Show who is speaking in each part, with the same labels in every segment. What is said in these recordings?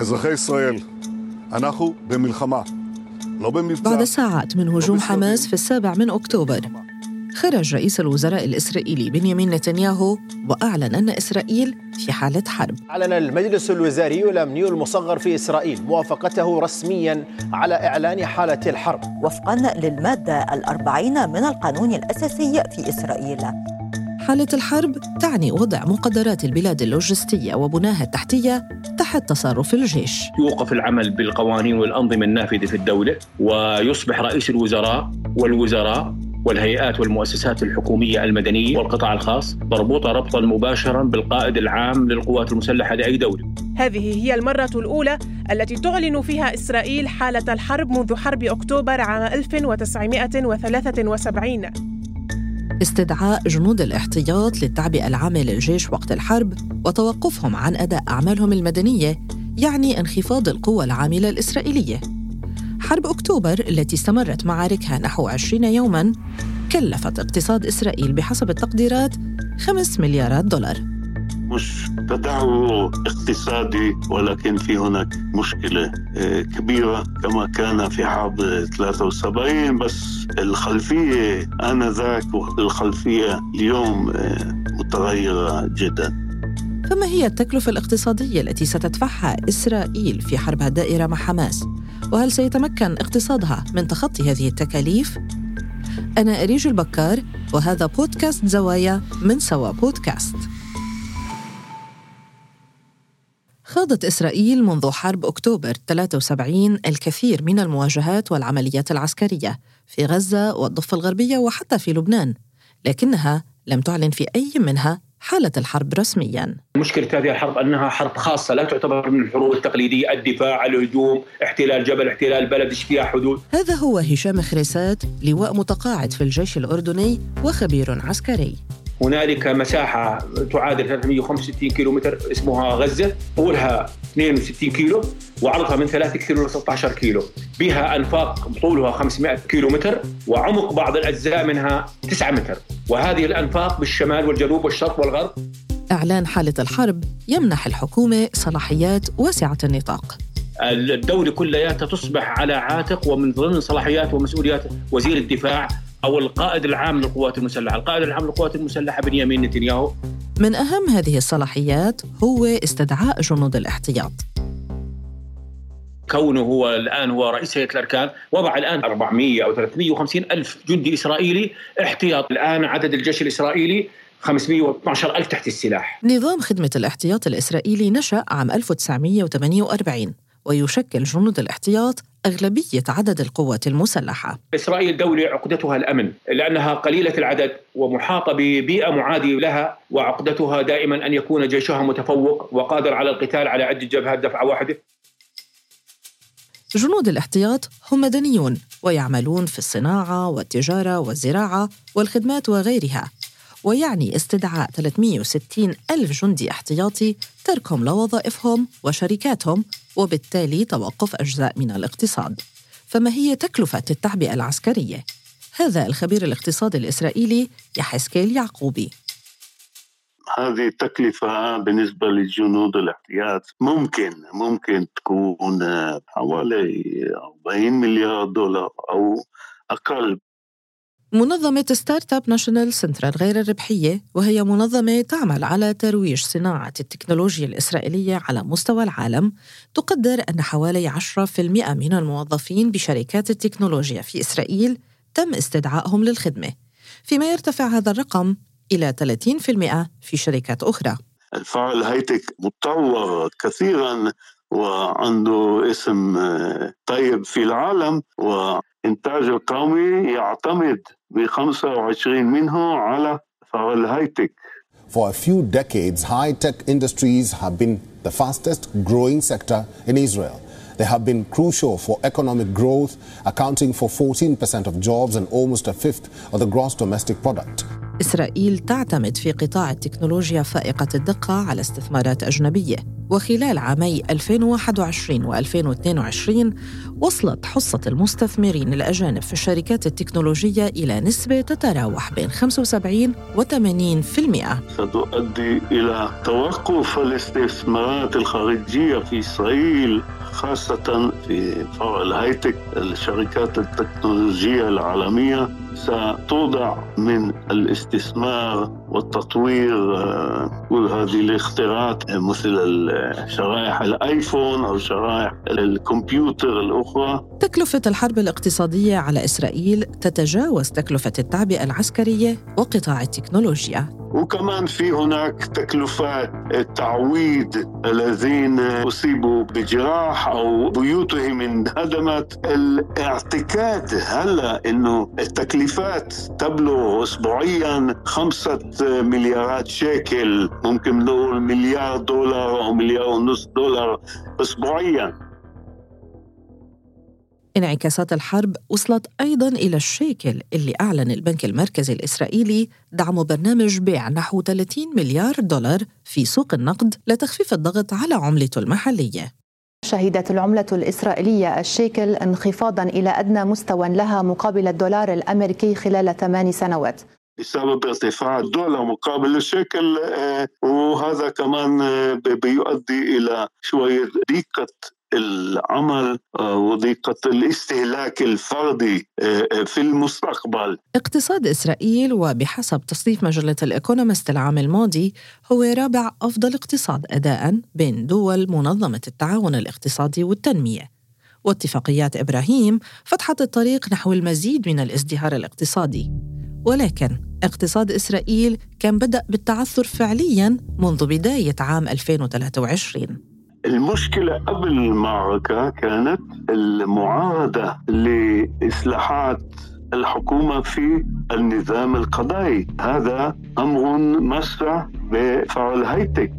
Speaker 1: אזרחי ישראל, אנחנו במלחמה, לא במבצע.
Speaker 2: بعد ساعات من هجوم حماس في السابع من أكتوبر خرج رئيس الوزراء الإسرائيلي بنيامين نتنياهو وأعلن أن إسرائيل في حالة حرب
Speaker 3: أعلن المجلس الوزاري الأمني المصغر في إسرائيل موافقته رسميا على إعلان حالة الحرب
Speaker 4: وفقا للمادة الأربعين من القانون الأساسي في إسرائيل
Speaker 2: حالة الحرب تعني وضع مقدرات البلاد اللوجستية وبناها التحتية تحت تصرف الجيش.
Speaker 5: يوقف العمل بالقوانين والأنظمة النافذة في الدولة ويصبح رئيس الوزراء والوزراء والهيئات والمؤسسات الحكومية المدنية والقطاع الخاص مربوطة ربطا مباشرا بالقائد العام للقوات المسلحة لأي دولة.
Speaker 6: هذه هي المرة الأولى التي تعلن فيها إسرائيل حالة الحرب منذ حرب أكتوبر عام 1973
Speaker 2: استدعاء جنود الاحتياط للتعبئة العامة للجيش وقت الحرب وتوقفهم عن أداء أعمالهم المدنية يعني انخفاض القوى العاملة الإسرائيلية. حرب أكتوبر التي استمرت معاركها نحو 20 يوماً كلفت اقتصاد إسرائيل بحسب التقديرات 5 مليارات دولار.
Speaker 7: مش تدهور اقتصادي ولكن في هناك مشكلة آه، كبيرة كما كان في حرب 73 بس الخلفية آنذاك والخلفية اليوم آه، متغيرة جدا
Speaker 2: فما هي التكلفة الاقتصادية التي ستدفعها إسرائيل في حربها الدائرة مع حماس؟ وهل سيتمكن اقتصادها من تخطي هذه التكاليف؟ أنا أريج البكار وهذا بودكاست زوايا من سوا بودكاست خاضت إسرائيل منذ حرب أكتوبر 73 الكثير من المواجهات والعمليات العسكرية في غزة والضفة الغربية وحتى في لبنان لكنها لم تعلن في أي منها حالة الحرب رسميا.
Speaker 5: مشكلة هذه الحرب أنها حرب خاصة لا تعتبر من الحروب التقليدية الدفاع الهجوم احتلال جبل احتلال بلد اجتياح حدود.
Speaker 2: هذا هو هشام خريسات لواء متقاعد في الجيش الأردني وخبير عسكري.
Speaker 5: هنالك مساحة تعادل 365 كيلو متر اسمها غزة. طولها 62 كيلو وعرضها من 3 كيلو ل 16 كيلو. بها أنفاق طولها 500 كيلو متر وعمق بعض الأجزاء منها 9 متر. وهذه الأنفاق بالشمال والجنوب والشرق والغرب.
Speaker 2: إعلان حالة الحرب يمنح الحكومة صلاحيات واسعة النطاق.
Speaker 5: الدولة كلياتها تصبح على عاتق ومن ضمن صلاحيات ومسؤوليات وزير الدفاع أو القائد العام للقوات المسلحة، القائد العام للقوات المسلحة بنيامين نتنياهو.
Speaker 2: من أهم هذه الصلاحيات هو استدعاء جنود الاحتياط.
Speaker 5: كونه هو الآن هو رئيس هيئة الأركان وضع الآن 400 أو 350 ألف جندي إسرائيلي احتياط، الآن عدد الجيش الإسرائيلي 512 ألف تحت السلاح
Speaker 2: نظام خدمة الاحتياط الإسرائيلي نشأ عام 1948 ويشكل جنود الاحتياط أغلبية عدد القوات المسلحة.
Speaker 5: إسرائيل دولة عقدتها الأمن لأنها قليلة العدد ومحاطة ببيئة معادية لها وعقدتها دائما أن يكون جيشها متفوق وقادر على القتال على عدة جبهات دفعة واحدة
Speaker 2: جنود الاحتياط هم مدنيون ويعملون في الصناعة والتجارة والزراعة والخدمات وغيرها. ويعني استدعاء 360 ألف جندي احتياطي تركهم لوظائفهم وشركاتهم وبالتالي توقف أجزاء من الاقتصاد. فما هي تكلفة التعبئة العسكرية؟ هذا الخبير الاقتصادي الإسرائيلي يحسكيل يعقوبي.
Speaker 7: هذه التكلفة بالنسبة للجنود الاحتياط ممكن ممكن تكون حوالي 40 مليار دولار أو أقل.
Speaker 2: منظمة Start-Up Nation Central غير الربحية وهي منظمة تعمل على ترويج صناعة التكنولوجيا الإسرائيلية على مستوى العالم تقدر أن حوالي 10% من الموظفين بشركات التكنولوجيا في إسرائيل تم استدعائهم للخدمة. فيما يرتفع هذا الرقم إلى 30% في شركات أخرى.
Speaker 7: الفعل ال high-tech متطور كثيرا. وعنده اسم طيب في العالم وإنتاج القومي يعتمد ب 25 منه على فعل الهيتك
Speaker 8: For a few decades, high-tech industries have been the fastest growing sector in Israel. They have been crucial for economic growth, accounting for 14% of jobs and almost a fifth of the gross domestic product.
Speaker 2: إسرائيل تعتمد في قطاع التكنولوجيا فائقة الدقة على استثمارات أجنبية. وخلال عامي 2021 و2022 وصلت حصة المستثمرين الأجانب في الشركات التكنولوجية إلى نسبة تتراوح بين 75 و 80%
Speaker 7: ستؤدي إلى توقف الاستثمارات الخارجية في إسرائيل. خاصة في فرع الهايتك الشركات التكنولوجية العالمية. ستوضع من الاستثمار والتطوير آه، كل هذه الاختراعات مثل شرائح الآيفون أو شرائح الكمبيوتر الأخرى.
Speaker 2: تكلفة الحرب الاقتصادية على إسرائيل تتجاوز تكلفة التعبئه العسكريه وقطاع التكنولوجيا.
Speaker 7: وكمان في هناك تكلفات تعويض الذين أصيبوا بجراح أو بيوتهم انهدمت. الاعتقاد هلا أنه التكلفات تبلغ أسبوعيا خمسة مليارات شيكل ممكن نقول مليار دولار أو مليار ونص دولار أسبوعيا.
Speaker 2: انعكاسات الحرب وصلت أيضا إلى الشيكل اللي أعلن البنك المركزي الإسرائيلي دعم برنامج بيع نحو 30 مليار دولار في سوق النقد لتخفيف الضغط على عملته المحلية.
Speaker 9: شهدت العملة الإسرائيلية الشيكل انخفاضا إلى أدنى مستوى لها مقابل الدولار الأمريكي خلال ثمان سنوات.
Speaker 7: بسبب ارتفاع الدولار مقابل الشيكل آه، وهذا كمان آه، بيؤدي إلى شوية ضيقه العمل آه، وضيقة الاستهلاك الفردي آه، آه، في المستقبل.
Speaker 2: اقتصاد إسرائيل وبحسب تصنيف مجلة الإيكونومست العام الماضي هو رابع أفضل اقتصاد أداء بين دول منظمة التعاون الاقتصادي والتنمية. واتفاقيات إبراهيم فتحت الطريق نحو المزيد من الازدهار الاقتصادي. ولكن اقتصاد إسرائيل كان بدأ بالتعثر فعلياً منذ بداية عام 2023
Speaker 7: المشكلة قبل المعركة كانت المعارضة لإصلاحات الحكومة في النظام القضائي. هذا أمر مس بفعل هايتك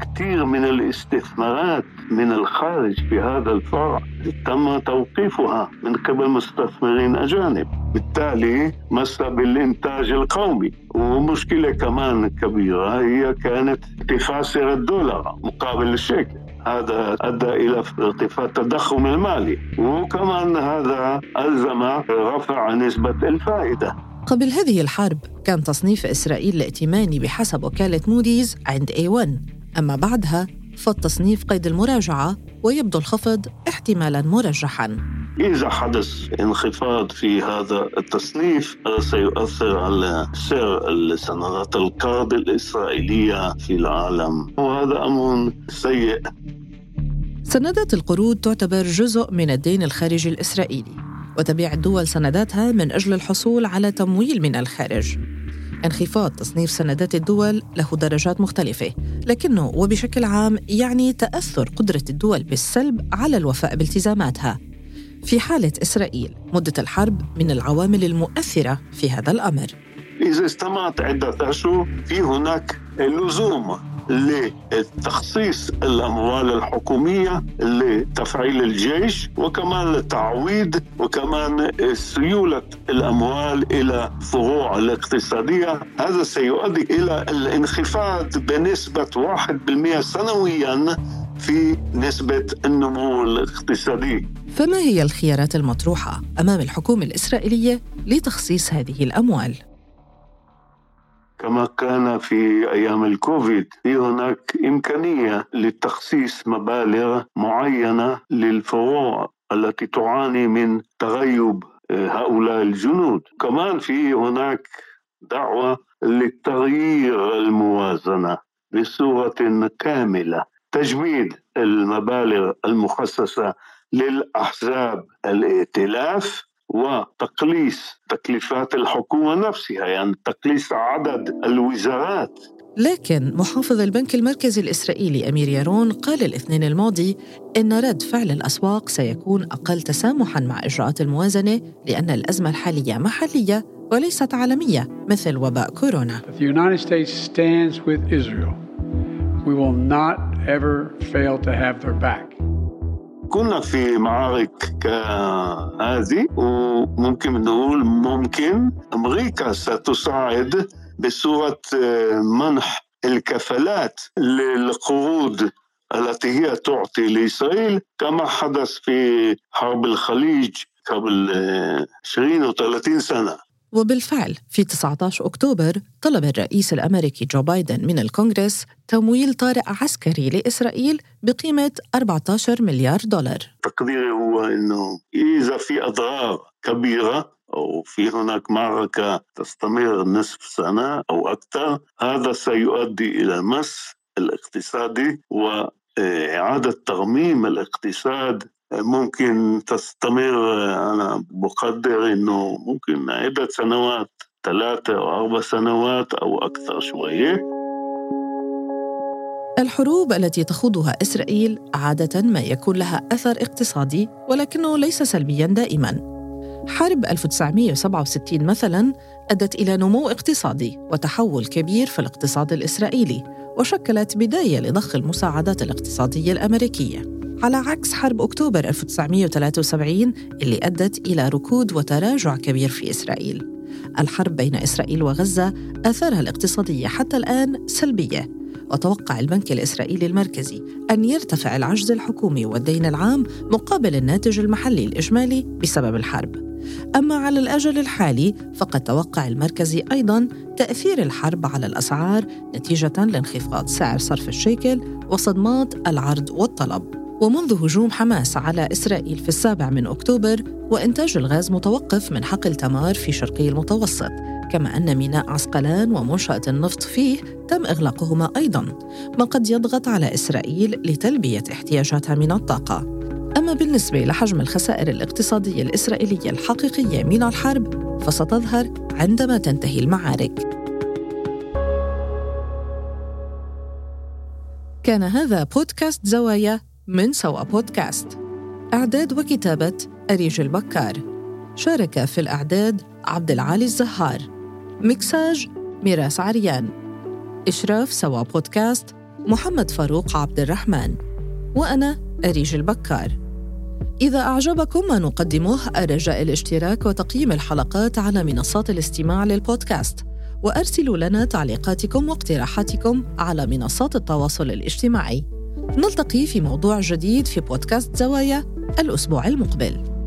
Speaker 7: كثير من الاستثمارات من الخارج في هذا الفرع تم توقيفها من قبل مستثمرين أجانب. بالتالي مس بالإنتاج القومي. ومشكلة كمان كبيرة هي كانت ارتفاع سعر الدولار مقابل الشيكل. هذا أدى إلى ارتفاع التضخم المالي وكمان هذا ألزم رفع نسبة الفائدة.
Speaker 2: قبل هذه الحرب كان تصنيف إسرائيل الائتماني بحسب وكالة موديز عند A1 أما بعدها فالتصنيف قيد المراجعة ويبدو الخفض احتمالا مرجحا.
Speaker 7: إذا حدث انخفاض في هذا التصنيف سيؤثر على سعر السندات القرض الإسرائيلية في العالم وهذا أمر سيء.
Speaker 2: سندات القروض تعتبر جزء من الدين الخارجي الإسرائيلي وتبيع الدول سنداتها من أجل الحصول على تمويل من الخارج. انخفاض تصنيف سندات الدول له درجات مختلفة لكنه وبشكل عام يعني تأثر قدرة الدول بالسلب على الوفاء بالتزاماتها. في حالة إسرائيل مدة الحرب من العوامل المؤثرة في هذا الأمر.
Speaker 7: إذا استمعت عدة أشهر في هناك لزوم لتخصيص الأموال الحكومية لتفعيل الجيش وكمان لتعويض وكمان سيولة الأموال إلى فروع الاقتصادية هذا سيؤدي إلى الانخفاض بنسبة 1% سنويا في نسبة النمو الاقتصادي
Speaker 2: فما هي الخيارات المطروحة أمام الحكومة الإسرائيلية لتخصيص هذه الأموال؟
Speaker 7: كما كان في أيام الكوفيد في هناك إمكانية لتخصيص مبالغ معينة للفروع التي تعاني من تغيب آه، هؤلاء الجنود. كمان في هناك دعوة لتغيير الموازنة بصورة كاملة. تجميد المبالغ المخصصة للأحزاب الائتلاف وتقليص تكلفات الحكومة نفسها يعني تقليص عدد الوزارات
Speaker 2: لكن محافظ البنك المركزي الإسرائيلي أمير يارون قال الاثنين الماضي إن رد فعل الأسواق سيكون أقل تسامحاً مع إجراءات الموازنة لأن الأزمة الحالية محلية وليست عالمية مثل وباء كورونا.
Speaker 10: The United States stands with Israel. We will not ever fail to have their back.
Speaker 7: كنا في معارك كهذه وممكن نقول ممكن أمريكا ستساعد بصورة آه، منح الكفالات للقروض التي هي تعطي لإسرائيل كما حدث في حرب الخليج قبل 20 و 30 سنة.
Speaker 2: وبالفعل في 19 أكتوبر طلب الرئيس الأمريكي جو بايدن من الكونغرس تمويل طارئ عسكري لإسرائيل بقيمة 14 مليار دولار.
Speaker 7: تقديري هو أنه إذا في أضرار كبيرة أو في هناك معركة تستمر نصف سنة أو أكثر هذا سيؤدي إلى مس الاقتصادي وإعادة ترميم الاقتصاد ممكن تستمر أنا بقدر أنه ممكن عدة سنوات ثلاثة أو أربع سنوات أو أكثر شوية.
Speaker 2: الحروب التي تخوضها إسرائيل عادة ما يكون لها أثر اقتصادي ولكنه ليس سلبيا دائما. حرب 1967 مثلا أدت إلى نمو اقتصادي وتحول كبير في الاقتصاد الإسرائيلي وشكلت بداية لضخ المساعدات الاقتصادية الأمريكية. على عكس حرب أكتوبر 1973 اللي أدت إلى ركود وتراجع كبير في إسرائيل. الحرب بين إسرائيل وغزة آثارها الاقتصادية حتى الآن سلبية وتوقع البنك الإسرائيلي المركزي أن يرتفع العجز الحكومي والدين العام مقابل الناتج المحلي الإجمالي بسبب الحرب. أما على الأجل الحالي فقد توقع المركزي أيضا تأثير الحرب على الأسعار نتيجة لانخفاض سعر صرف الشيكل وصدمات العرض والطلب. ومنذ هجوم حماس على إسرائيل في السابع من أكتوبر وإنتاج الغاز متوقف من حقل تمار في شرقي المتوسط كما أن ميناء عسقلان ومنشأة النفط فيه تم إغلاقهما أيضا ما قد يضغط على إسرائيل لتلبية احتياجاتها من الطاقة أما بالنسبة لحجم الخسائر الاقتصادية الإسرائيلية الحقيقية من الحرب فستظهر عندما تنتهي المعارك. كان هذا بودكاست زوايا من سوا بودكاست. إعداد وكتابة أريج البكار. شارك في الإعداد عبد العالي الزهار. مكساج ميراس عريان. إشراف سوا بودكاست محمد فاروق عبد الرحمن. وأنا أريج البكار إذا أعجبكم ما نقدمه رجاء الاشتراك وتقييم الحلقات على منصات الاستماع للبودكاست وأرسلوا لنا تعليقاتكم واقتراحاتكم على منصات التواصل الاجتماعي نلتقي في موضوع جديد في بودكاست زوايا الأسبوع المقبل.